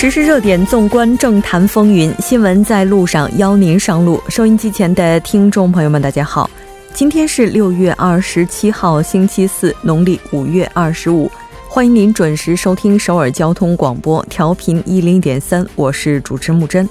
时事热点，纵观政坛风云，新闻在路上，邀您上路。收音机前的听众朋友们，大家好，今天是六月二十七号，星期四，农历五月二十五。欢迎您准时收听首尔交通广播，调频一零点三，我是主持木真。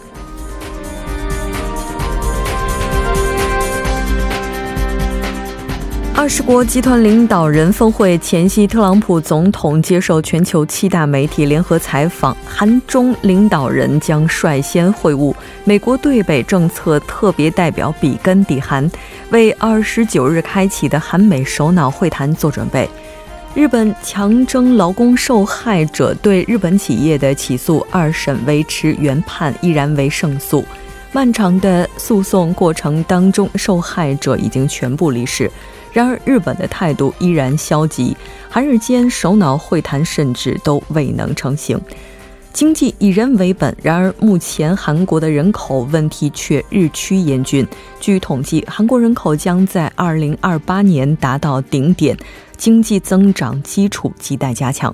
二十国集团领导人峰会前夕，特朗普总统接受全球七大媒体联合采访，韩中领导人将率先会晤。美国对北政策特别代表比根抵韩，为二十九日开启的韩美首脑会谈做准备。日本强征劳工受害者对日本企业的起诉二审维持原判，依然为胜诉。漫长的诉讼过程当中，受害者已经全部离世。然而，日本的态度依然消极，韩日间首脑会谈甚至都未能成型。经济以人为本，然而目前韩国的人口问题却日趋严峻。据统计，韩国人口将在2028年达到顶点，经济增长基础亟待加强。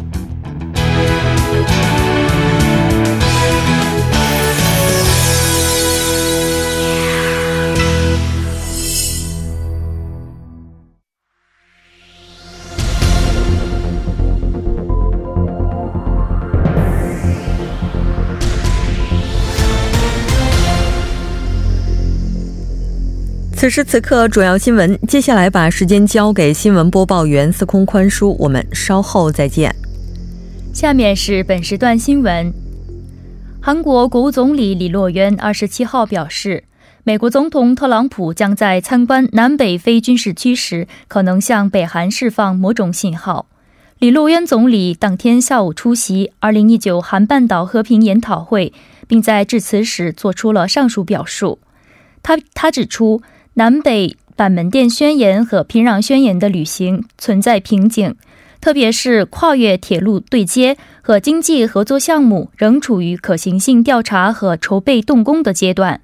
此时此刻，主要新闻。接下来把时间交给新闻播报员司空宽叔，我们稍后再见。下面是本时段新闻。韩国国务总理李洛渊二十七号表示，美国总统特朗普将在参观南北非军事区时，可能向北韩释放某种信号。李洛渊总理当天下午出席二零一九韩半岛和平研讨会，并在致辞时做出了上述表述。他他指出。南北板门店宣言和平壤宣言的履行存在瓶颈，特别是跨越铁路对接和经济合作项目仍处于可行性调查和筹备动工的阶段。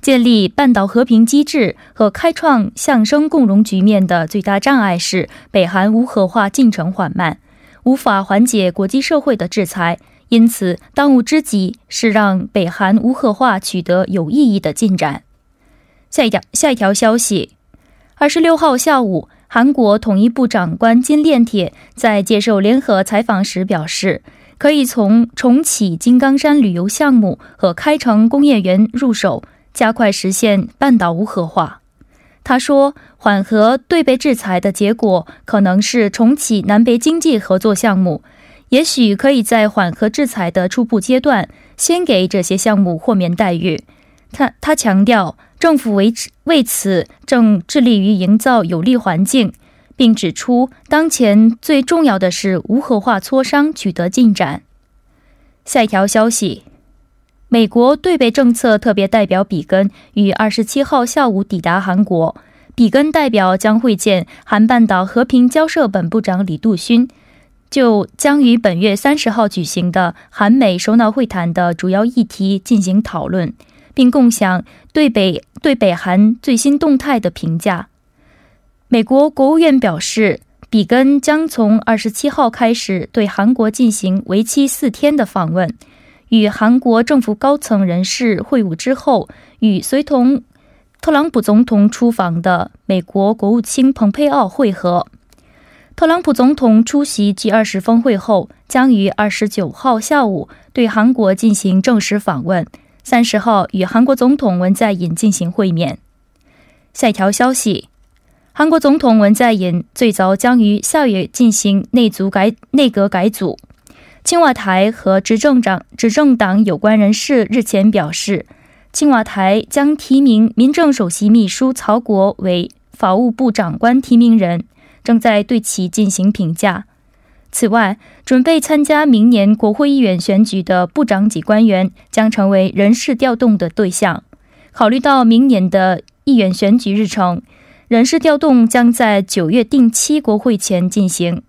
建立半岛和平机制和开创相生共荣局面的最大障碍是北韩无核化进程缓慢，无法缓解国际社会的制裁。因此，当务之急是让北韩无核化取得有意义的进展。下一条，下一条消息。二十六号下午，韩国统一部长官金炼铁在接受联合采访时表示，可以从重启金刚山旅游项目和开城工业园入手，加快实现半岛无核化。他说，缓和对被制裁的结果可能是重启南北经济合作项目，也许可以在缓和制裁的初步阶段，先给这些项目豁免待遇。他他强调。政府为为此正致力于营造有利环境，并指出，当前最重要的是无核化磋商取得进展。下一条消息：美国对北政策特别代表比根于二十七号下午抵达韩国，比根代表将会见韩半岛和平交涉本部长李杜勋，就将于本月三十号举行的韩美首脑会谈的主要议题进行讨论。并共享对北对北韩最新动态的评价。美国国务院表示，比根将从二十七号开始对韩国进行为期四天的访问，与韩国政府高层人士会晤之后，与随同特朗普总统出访的美国国务卿蓬佩奥会合。特朗普总统出席 G 二十峰会后，将于二十九号下午对韩国进行正式访问。三十号与韩国总统文在寅进行会面。下一条消息：韩国总统文在寅最早将于下月进行内组改内阁改组。青瓦台和执政党执政党有关人士日前表示，青瓦台将提名民政首席秘书曹国为法务部长官提名人，正在对其进行评价。此外，准备参加明年国会议员选举的部长级官员将成为人事调动的对象。考虑到明年的议员选举日程，人事调动将在九月定期国会前进行，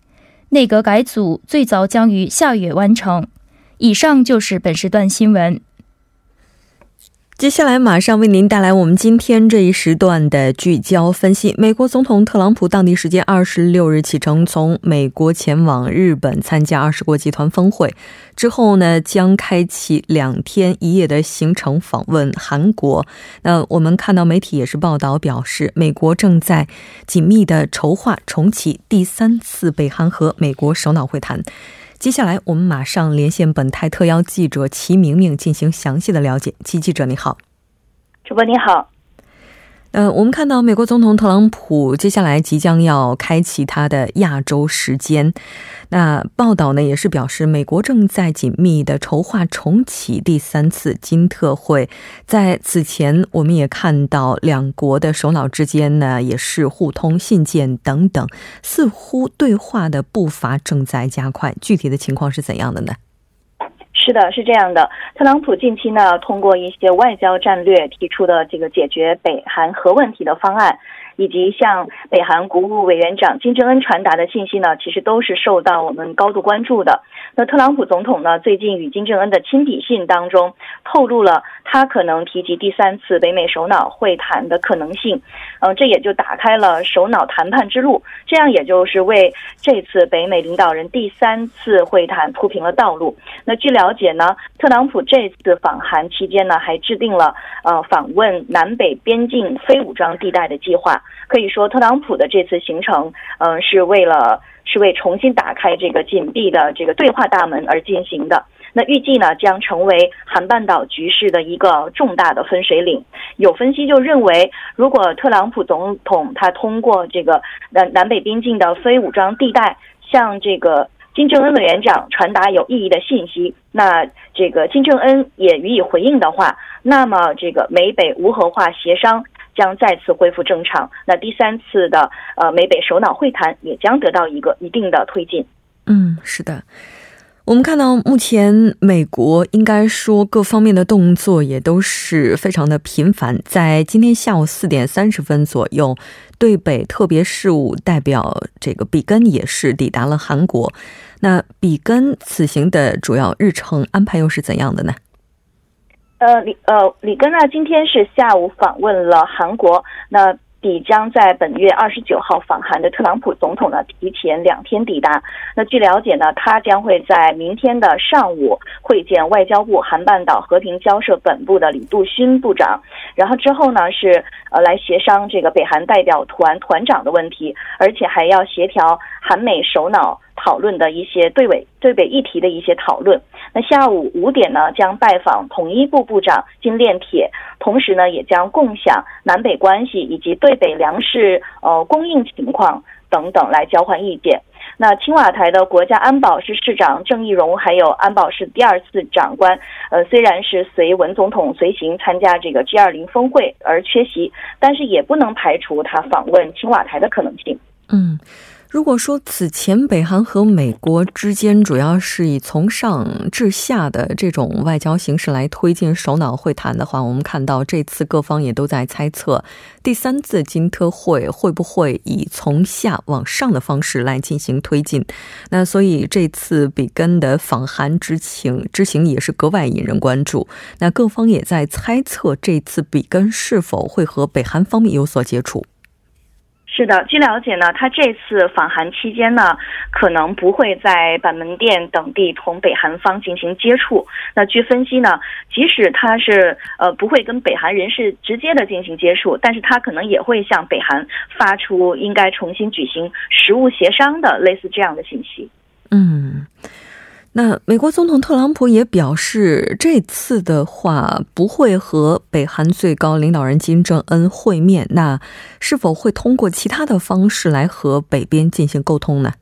内阁改组最早将于下月完成。以上就是本时段新闻。接下来马上为您带来我们今天这一时段的聚焦分析。美国总统特朗普当地时间二十六日启程从美国前往日本参加二十国集团峰会，之后呢将开启两天一夜的行程访问韩国。那我们看到媒体也是报道表示，美国正在紧密的筹划重启第三次北韩和美国首脑会谈。接下来，我们马上连线本台特邀记者齐明明进行详细的了解。齐记者，你好。主播你好。呃，我们看到美国总统特朗普接下来即将要开启他的亚洲时间。那报道呢也是表示，美国正在紧密的筹划重启第三次金特会。在此前，我们也看到两国的首脑之间呢也是互通信件等等，似乎对话的步伐正在加快。具体的情况是怎样的呢？是的，是这样的。特朗普近期呢，通过一些外交战略提出的这个解决北韩核问题的方案。以及向北韩国务委员长金正恩传达的信息呢，其实都是受到我们高度关注的。那特朗普总统呢，最近与金正恩的亲笔信当中，透露了他可能提及第三次北美首脑会谈的可能性。嗯，这也就打开了首脑谈判之路，这样也就是为这次北美领导人第三次会谈铺平了道路。那据了解呢，特朗普这次访韩期间呢，还制定了呃访问南北边境非武装地带的计划。可以说，特朗普的这次行程，嗯，是为了是为重新打开这个紧闭的这个对话大门而进行的。那预计呢，将成为韩半岛局势的一个重大的分水岭。有分析就认为，如果特朗普总统他通过这个南南北边境的非武装地带，向这个金正恩委员长传达有意义的信息，那这个金正恩也予以回应的话，那么这个美北无核化协商。将再次恢复正常，那第三次的呃美北首脑会谈也将得到一个一定的推进。嗯，是的，我们看到目前美国应该说各方面的动作也都是非常的频繁。在今天下午四点三十分左右，对北特别事务代表这个比根也是抵达了韩国。那比根此行的主要日程安排又是怎样的呢？呃，里呃里根呢，今天是下午访问了韩国，那比将在本月二十九号访韩的特朗普总统呢，提前两天抵达。那据了解呢，他将会在明天的上午会见外交部韩半岛和平交涉本部的李杜勋部长，然后之后呢是呃来协商这个北韩代表团团长的问题，而且还要协调韩美首脑。讨论的一些对北对北议题的一些讨论。那下午五点呢，将拜访统一部部长金炼铁，同时呢，也将共享南北关系以及对北粮食呃供应情况等等来交换意见。那青瓦台的国家安保室室长郑义荣，还有安保室第二次长官，呃，虽然是随文总统随行参加这个 G 二零峰会而缺席，但是也不能排除他访问青瓦台的可能性。嗯。如果说此前北韩和美国之间主要是以从上至下的这种外交形式来推进首脑会谈的话，我们看到这次各方也都在猜测，第三次金特会会不会以从下往上的方式来进行推进？那所以这次比根的访韩之行之行也是格外引人关注。那各方也在猜测，这次比根是否会和北韩方面有所接触？是的，据了解呢，他这次访韩期间呢，可能不会在板门店等地同北韩方进行接触。那据分析呢，即使他是呃不会跟北韩人士直接的进行接触，但是他可能也会向北韩发出应该重新举行实物协商的类似这样的信息。嗯。那美国总统特朗普也表示，这次的话不会和北韩最高领导人金正恩会面。那是否会通过其他的方式来和北边进行沟通呢？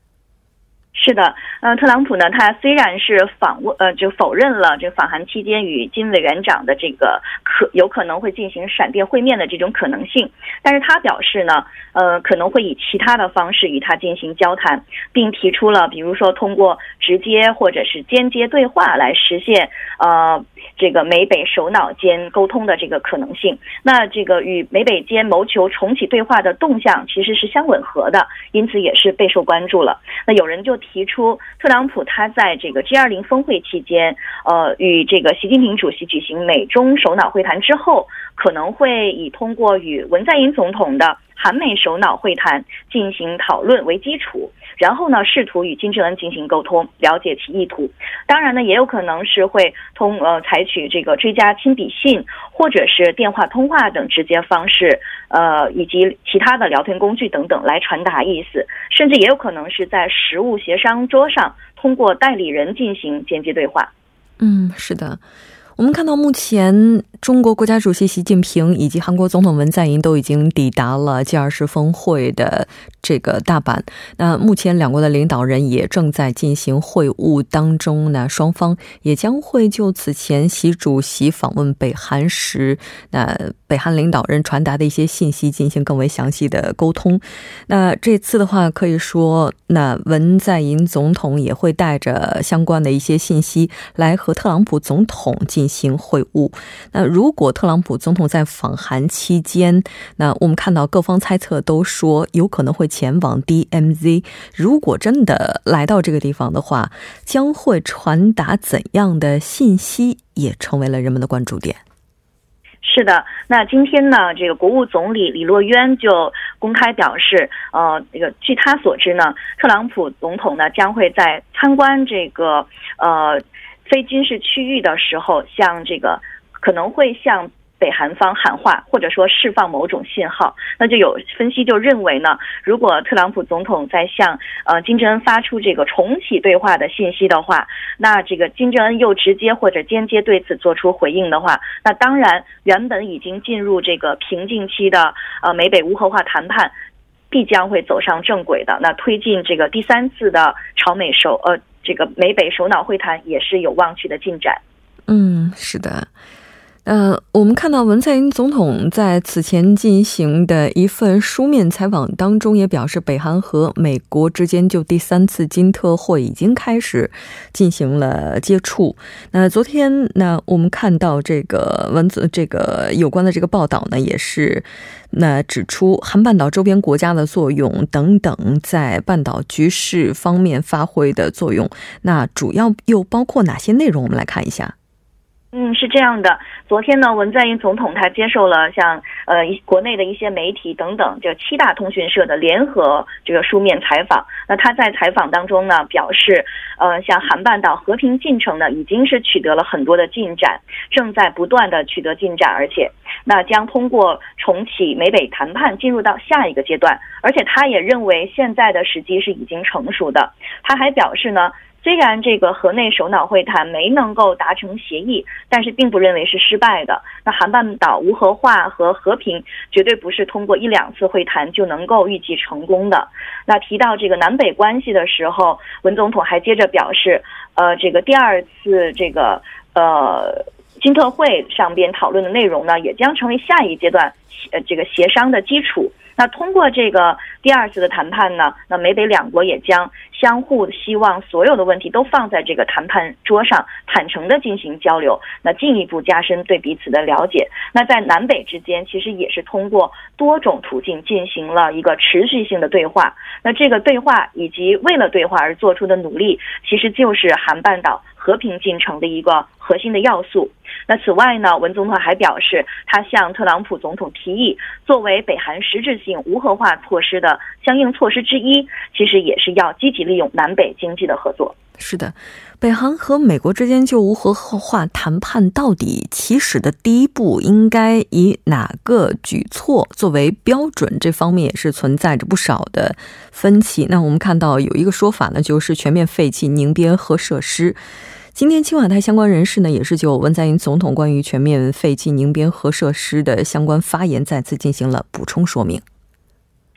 是的，呃，特朗普呢，他虽然是访问，呃，就否认了这个访韩期间与金委员长的这个可有可能会进行闪电会面的这种可能性，但是他表示呢，呃，可能会以其他的方式与他进行交谈，并提出了比如说通过直接或者是间接对话来实现，呃。这个美北首脑间沟通的这个可能性，那这个与美北间谋求重启对话的动向其实是相吻合的，因此也是备受关注了。那有人就提提出，特朗普他在这个 G20 峰会期间，呃，与这个习近平主席举行美中首脑会谈之后，可能会以通过与文在寅总统的韩美首脑会谈进行讨论为基础。然后呢，试图与金正恩进行沟通，了解其意图。当然呢，也有可能是会通呃采取这个追加亲笔信，或者是电话通话等直接方式，呃，以及其他的聊天工具等等来传达意思。甚至也有可能是在实务协商桌上，通过代理人进行间接对话。嗯，是的。我们看到，目前中国国家主席习近平以及韩国总统文在寅都已经抵达了 G20 峰会的这个大阪。那目前两国的领导人也正在进行会晤当中呢，双方也将会就此前习主席访问北韩时，那北韩领导人传达的一些信息进行更为详细的沟通。那这次的话，可以说，那文在寅总统也会带着相关的一些信息来和特朗普总统进。进行会晤。那如果特朗普总统在访韩期间，那我们看到各方猜测都说有可能会前往 DMZ。如果真的来到这个地方的话，将会传达怎样的信息，也成为了人们的关注点。是的，那今天呢，这个国务总理李洛渊就公开表示，呃，这个据他所知呢，特朗普总统呢将会在参观这个呃。非军事区域的时候，向这个可能会向北韩方喊话，或者说释放某种信号。那就有分析就认为呢，如果特朗普总统在向呃金正恩发出这个重启对话的信息的话，那这个金正恩又直接或者间接对此做出回应的话，那当然原本已经进入这个瓶颈期的呃美北无核化谈判，必将会走上正轨的。那推进这个第三次的朝美首呃。这个美北首脑会谈也是有望取得进展。嗯，是的。呃，我们看到文在寅总统在此前进行的一份书面采访当中，也表示北韩和美国之间就第三次金特会已经开始进行了接触。那昨天，呢，我们看到这个文字，这个有关的这个报道呢，也是那指出韩半岛周边国家的作用等等，在半岛局势方面发挥的作用。那主要又包括哪些内容？我们来看一下。嗯，是这样的。昨天呢，文在寅总统他接受了像呃国内的一些媒体等等，这七大通讯社的联合这个书面采访。那他在采访当中呢，表示，呃，像韩半岛和平进程呢，已经是取得了很多的进展，正在不断的取得进展，而且那将通过重启美北谈判进入到下一个阶段。而且他也认为现在的时机是已经成熟的。他还表示呢。虽然这个河内首脑会谈没能够达成协议，但是并不认为是失败的。那韩半岛无核化和和平绝对不是通过一两次会谈就能够预计成功的。那提到这个南北关系的时候，文总统还接着表示，呃，这个第二次这个呃金特会上边讨论的内容呢，也将成为下一阶段呃这个协商的基础。那通过这个第二次的谈判呢，那美北两国也将相互希望所有的问题都放在这个谈判桌上，坦诚的进行交流，那进一步加深对彼此的了解。那在南北之间，其实也是通过多种途径进行了一个持续性的对话。那这个对话以及为了对话而做出的努力，其实就是韩半岛。和平进程的一个核心的要素。那此外呢，文总统还表示，他向特朗普总统提议，作为北韩实质性无核化措施的相应措施之一，其实也是要积极利用南北经济的合作。是的，北韩和美国之间就无核化谈判到底起始的第一步应该以哪个举措作为标准？这方面也是存在着不少的分歧。那我们看到有一个说法呢，就是全面废弃宁边核设施。今天，青瓦台相关人士呢，也是就文在寅总统关于全面废弃宁边核设施的相关发言，再次进行了补充说明。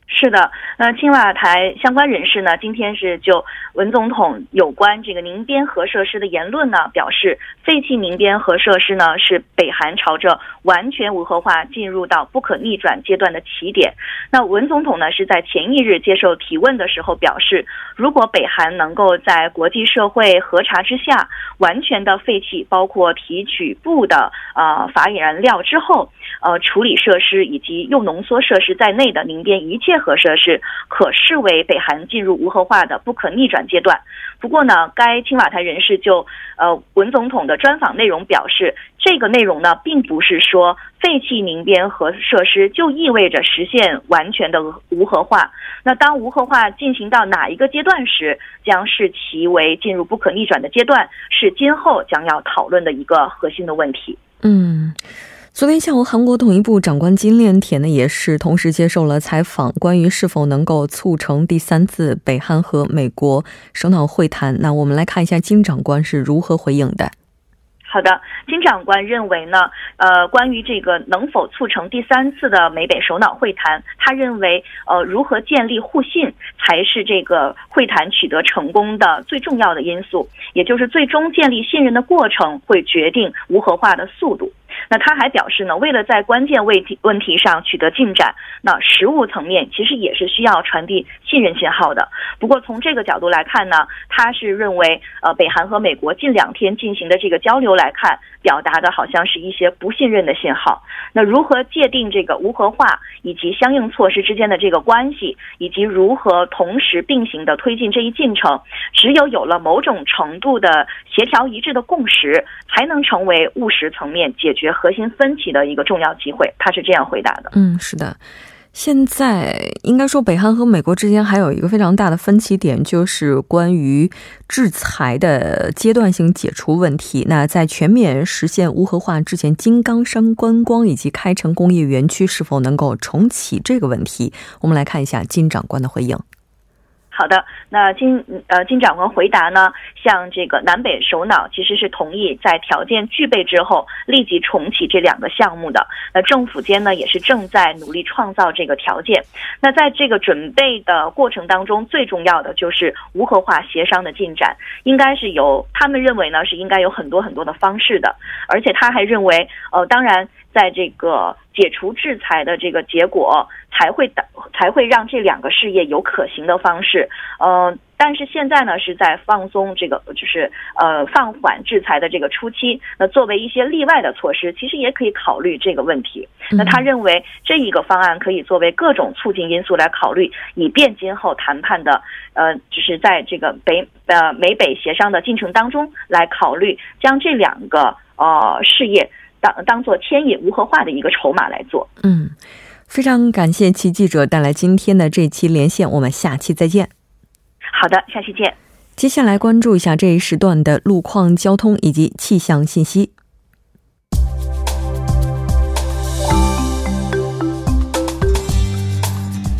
是的，那青瓦台相关人士呢，今天是就文总统有关这个宁边核设施的言论呢，表示废弃宁边核设施呢，是北韩朝着完全无核化进入到不可逆转阶段的起点。那文总统呢，是在前一日接受提问的时候表示，如果北韩能够在国际社会核查之下，完全的废弃包括提取布的呃法燃料之后，呃处理设施以及铀浓缩设施在内的宁边一切核设施。可视为北韩进入无核化的不可逆转阶段。不过呢，该青瓦台人士就呃文总统的专访内容表示，这个内容呢，并不是说废弃宁边核设施就意味着实现完全的无核化。那当无核化进行到哪一个阶段时，将视其为进入不可逆转的阶段，是今后将要讨论的一个核心的问题。嗯。昨天下午，韩国统一部长官金炼铁呢也是同时接受了采访，关于是否能够促成第三次北韩和美国首脑会谈。那我们来看一下金长官是如何回应的。好的，金长官认为呢，呃，关于这个能否促成第三次的美北首脑会谈，他认为，呃，如何建立互信才是这个会谈取得成功的最重要的因素，也就是最终建立信任的过程会决定无核化的速度。那他还表示呢，为了在关键问题问题上取得进展，那实务层面其实也是需要传递信任信号的。不过从这个角度来看呢，他是认为，呃，北韩和美国近两天进行的这个交流来看，表达的好像是一些不信任的信号。那如何界定这个无核化以及相应措施之间的这个关系，以及如何同时并行的推进这一进程，只有有了某种程度的协调一致的共识，才能成为务实层面解决。核心分歧的一个重要机会，他是这样回答的。嗯，是的，现在应该说，北韩和美国之间还有一个非常大的分歧点，就是关于制裁的阶段性解除问题。那在全面实现无核化之前，金刚山观光以及开城工业园区是否能够重启这个问题，我们来看一下金长官的回应。好的，那金呃金长官回答呢，像这个南北首脑其实是同意在条件具备之后立即重启这两个项目的。那政府间呢也是正在努力创造这个条件。那在这个准备的过程当中，最重要的就是无核化协商的进展，应该是有他们认为呢是应该有很多很多的方式的，而且他还认为，呃，当然在这个。解除制裁的这个结果才会导才会让这两个事业有可行的方式，呃，但是现在呢是在放松这个就是呃放缓制裁的这个初期，那作为一些例外的措施，其实也可以考虑这个问题。那他认为这一个方案可以作为各种促进因素来考虑，以便今后谈判的呃就是在这个北呃美北协商的进程当中来考虑将这两个呃事业。当当做牵引无核化的一个筹码来做。嗯，非常感谢齐记者带来今天的这期连线，我们下期再见。好的，下期见。接下来关注一下这一时段的路况、交通以及气象信息。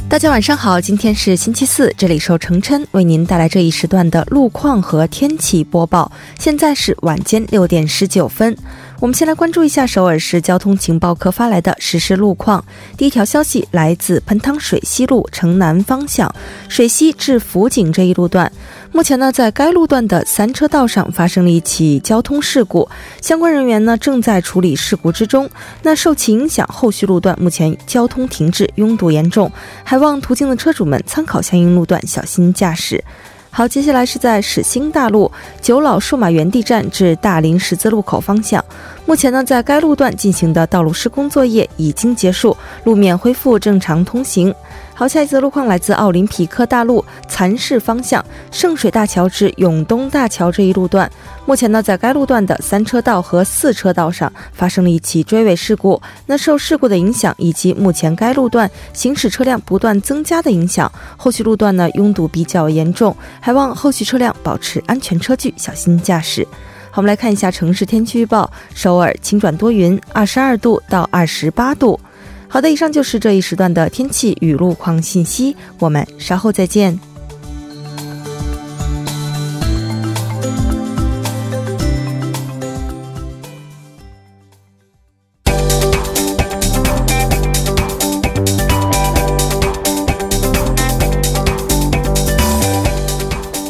大家晚上好，今天是星期四，这里是程琛为您带来这一时段的路况和天气播报。现在是晚间六点十九分。我们先来关注一下首尔市交通情报科发来的实时路况。第一条消息来自盆汤水西路城南方向水西至福井这一路段，目前呢在该路段的三车道上发生了一起交通事故，相关人员呢正在处理事故之中。那受其影响，后续路段目前交通停滞，拥堵严重，还望途经的车主们参考相应路段，小心驾驶。好，接下来是在始兴大路九老数码园地站至大林十字路口方向。目前呢，在该路段进行的道路施工作业已经结束，路面恢复正常通行。好，下一则路况来自奥林匹克大路蚕市方向圣水大桥至永东大桥这一路段。目前呢，在该路段的三车道和四车道上发生了一起追尾事故。那受事故的影响，以及目前该路段行驶车辆不断增加的影响，后续路段呢拥堵比较严重，还望后续车辆保持安全车距，小心驾驶。好，我们来看一下城市天气预报：首尔晴转多云，二十二度到二十八度。好的，以上就是这一时段的天气与路况信息，我们稍后再见。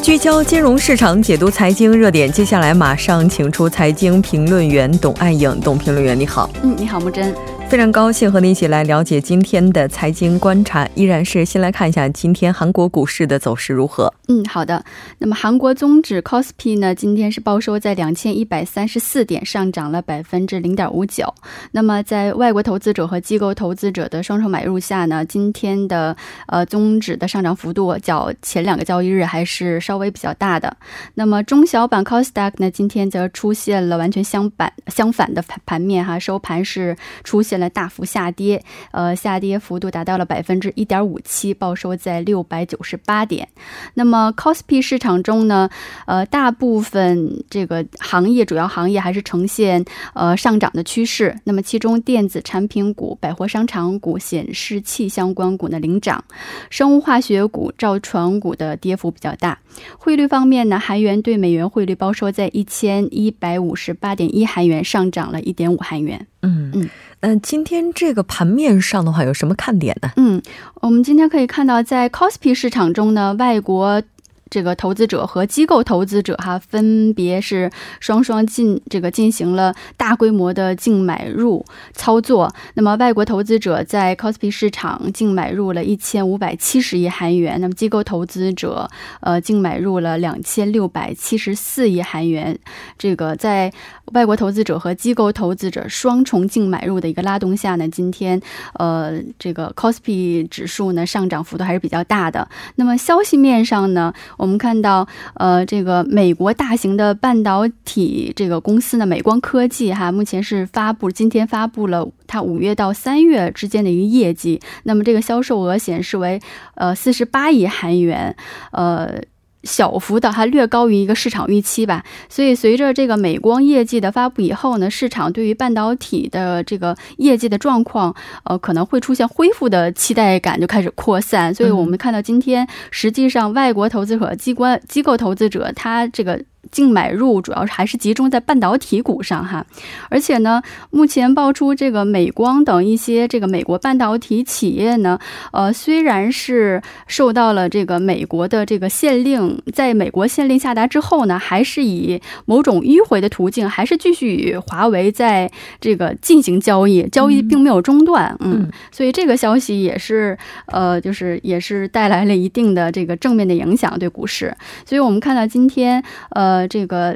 聚焦金融市场，解读财经热点。接下来马上请出财经评论员董爱颖，董评论员你好。嗯，你好，木真。非常高兴和你一起来了解今天的财经观察，依然是先来看一下今天韩国股市的走势如何。嗯，好的。那么韩国综指 c o s p i 呢，今天是报收在两千一百三十四点，上涨了百分之零点五九。那么在外国投资者和机构投资者的双重买入下呢，今天的呃综指的上涨幅度较前两个交易日还是稍微比较大的。那么中小板 c o s d a q 呢，今天则出现了完全相反相反的盘盘面哈，收盘是出现。了大幅下跌，呃，下跌幅度达到了百分之一点五七，报收在六百九十八点。那么 c o s p i 市场中呢，呃，大部分这个行业主要行业还是呈现呃上涨的趋势。那么其中电子产品股、百货商场股、显示器相关股呢领涨，生物化学股、造船股的跌幅比较大。汇率方面呢，韩元对美元汇率报收在一千一百五十八点一韩元，上涨了一点五韩元。嗯嗯。那今天这个盘面上的话，有什么看点呢？嗯，我们今天可以看到，在 c o s p i 市场中呢，外国。这个投资者和机构投资者哈，分别是双双进这个进行了大规模的净买入操作。那么，外国投资者在 c o s p i 市场净买入了一千五百七十亿韩元，那么机构投资者呃净买入了两千六百七十四亿韩元。这个在外国投资者和机构投资者双重净买入的一个拉动下呢，今天呃这个 c o s p i 指数呢上涨幅度还是比较大的。那么消息面上呢？我们看到，呃，这个美国大型的半导体这个公司呢，美光科技哈，目前是发布今天发布了它五月到三月之间的一个业绩，那么这个销售额显示为呃四十八亿韩元，呃。小幅的还略高于一个市场预期吧，所以随着这个美光业绩的发布以后呢，市场对于半导体的这个业绩的状况，呃，可能会出现恢复的期待感就开始扩散，所以我们看到今天实际上外国投资者、机关机构投资者他这个。净买入主要还是集中在半导体股上哈，而且呢，目前爆出这个美光等一些这个美国半导体企业呢，呃，虽然是受到了这个美国的这个限令，在美国限令下达之后呢，还是以某种迂回的途径，还是继续与华为在这个进行交易，交易并没有中断，嗯，所以这个消息也是呃，就是也是带来了一定的这个正面的影响对股市，所以我们看到今天呃。呃，这个。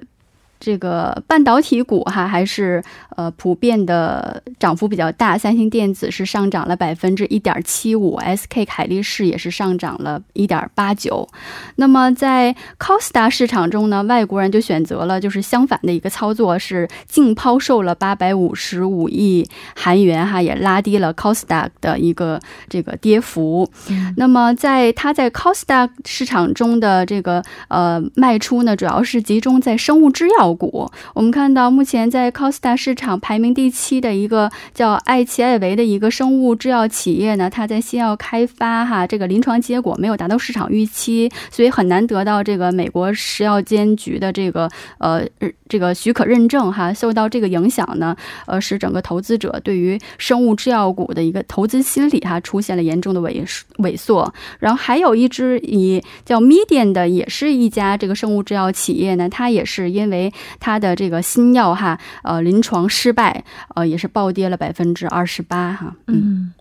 这个半导体股哈还是呃普遍的涨幅比较大，三星电子是上涨了百分之一点七五，SK 凯力士也是上涨了一点八九。那么在 Costa 市场中呢，外国人就选择了就是相反的一个操作，是净抛售了八百五十五亿韩元哈，也拉低了 Costa 的一个这个跌幅。那么在它在 Costa 市场中的这个呃卖出呢，主要是集中在生物制药。股，我们看到目前在 Costa 市场排名第七的一个叫艾奇艾维的一个生物制药企业呢，它在新药开发哈，这个临床结果没有达到市场预期，所以很难得到这个美国食药监局的这个呃这个许可认证哈，受到这个影响呢，呃，使整个投资者对于生物制药股的一个投资心理哈出现了严重的萎萎缩。然后还有一只以叫 Median 的，也是一家这个生物制药企业呢，它也是因为它的这个新药哈，呃，临床失败，呃，也是暴跌了百分之二十八哈。嗯，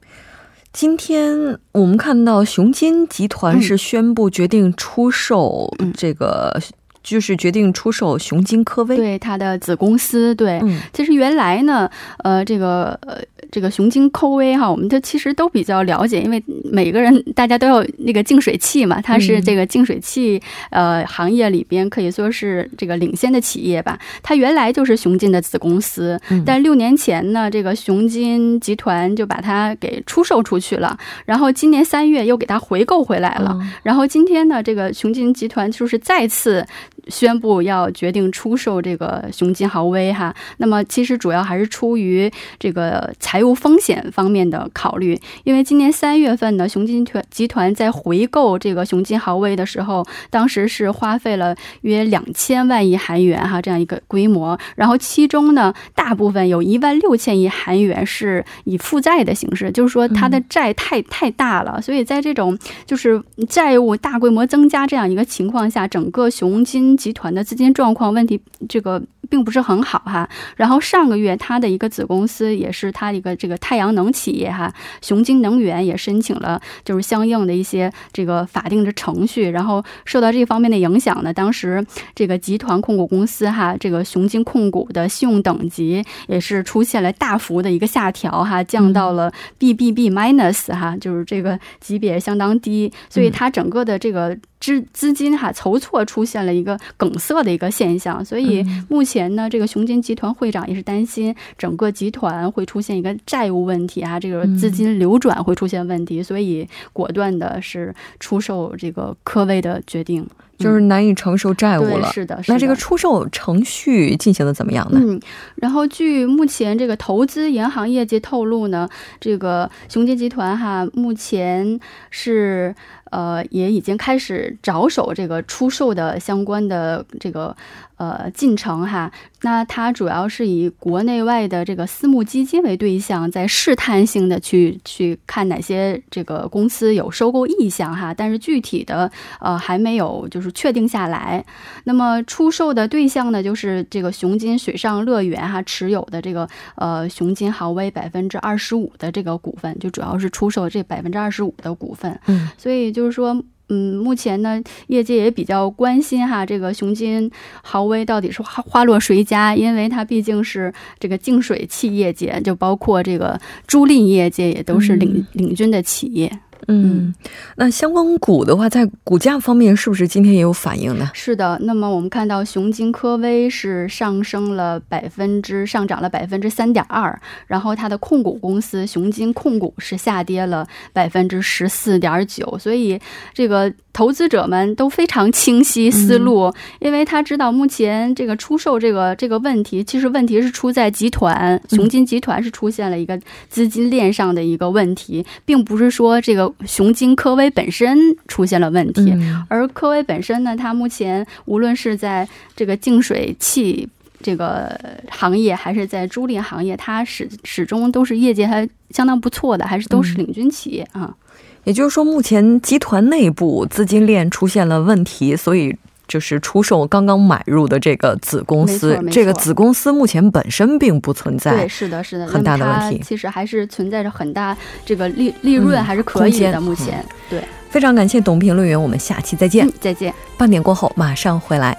今天我们看到雄金集团是宣布决定出售这个。就是决定出售雄金科威，对它的子公司。对，其实原来呢，呃，这个呃，这个雄金科威哈，我们都其实都比较了解，因为每个人大家都有那个净水器嘛，它是这个净水器呃行业里边可以说是这个领先的企业吧。它原来就是雄金的子公司，但六年前呢，这个雄金集团就把它给出售出去了，然后今年三月又给它回购回来了，然后今天呢，这个雄金集团就是再次。宣布要决定出售这个雄金豪威哈。那么其实主要还是出于这个财务风险方面的考虑，因为今年三月份呢，雄金团集团在回购这个雄金豪威的时候，当时是花费了约两千万亿韩元哈这样一个规模，然后其中呢，大部分有一万六千亿韩元是以负债的形式，就是说它的债太太大了，所以在这种就是债务大规模增加这样一个情况下，整个雄金集团的资金状况问题这个。并不是很好哈，然后上个月他的一个子公司也是他一个这个太阳能企业哈，雄金能源也申请了就是相应的一些这个法定的程序，然后受到这方面的影响呢，当时这个集团控股公司哈，这个雄金控股的信用等级也是出现了大幅的一个下调哈，降到了 BBB minus 哈，就是这个级别相当低，所以它整个的这个。资资金哈筹措出现了一个梗塞的一个现象，所以目前呢，这个雄金集团会长也是担心整个集团会出现一个债务问题啊，这个资金流转会出现问题，所以果断的是出售这个科威的决定，就是难以承受债务了。是的，那这个出售程序进行的怎么样呢？嗯，然后据目前这个投资银行业界透露呢，这个雄金集团哈目前是。呃，也已经开始着手这个出售的相关的这个。呃，进程哈，那它主要是以国内外的这个私募基金为对象，在试探性的去去看哪些这个公司有收购意向哈，但是具体的呃还没有就是确定下来。那么出售的对象呢，就是这个雄金水上乐园哈持有的这个呃雄金豪威百分之二十五的这个股份，就主要是出售这百分之二十五的股份。嗯，所以就是说。嗯，目前呢，业界也比较关心哈，这个雄金豪威到底是花花落谁家？因为它毕竟是这个净水器业界，就包括这个租赁业界也都是领领军的企业。嗯，那相关股的话，在股价方面是不是今天也有反应呢？是的，那么我们看到雄金科威是上升了百分之上涨了百分之三点二，然后它的控股公司雄金控股是下跌了百分之十四点九，所以这个。投资者们都非常清晰思路，因为他知道目前这个出售这个这个问题，其实问题是出在集团雄金集团是出现了一个资金链上的一个问题，并不是说这个雄金科威本身出现了问题，而科威本身呢，它目前无论是在这个净水器这个行业，还是在租赁行业，它始始终都是业界还相当不错的，还是都是领军企业啊。也就是说，目前集团内部资金链出现了问题，所以就是出售刚刚买入的这个子公司。这个子公司目前本身并不存在，对，是的，是的，很大的问题。其实还是存在着很大这个利利润还是可以的。目前，对，非常感谢董评论员，我们下期再见，再见。半点过后马上回来。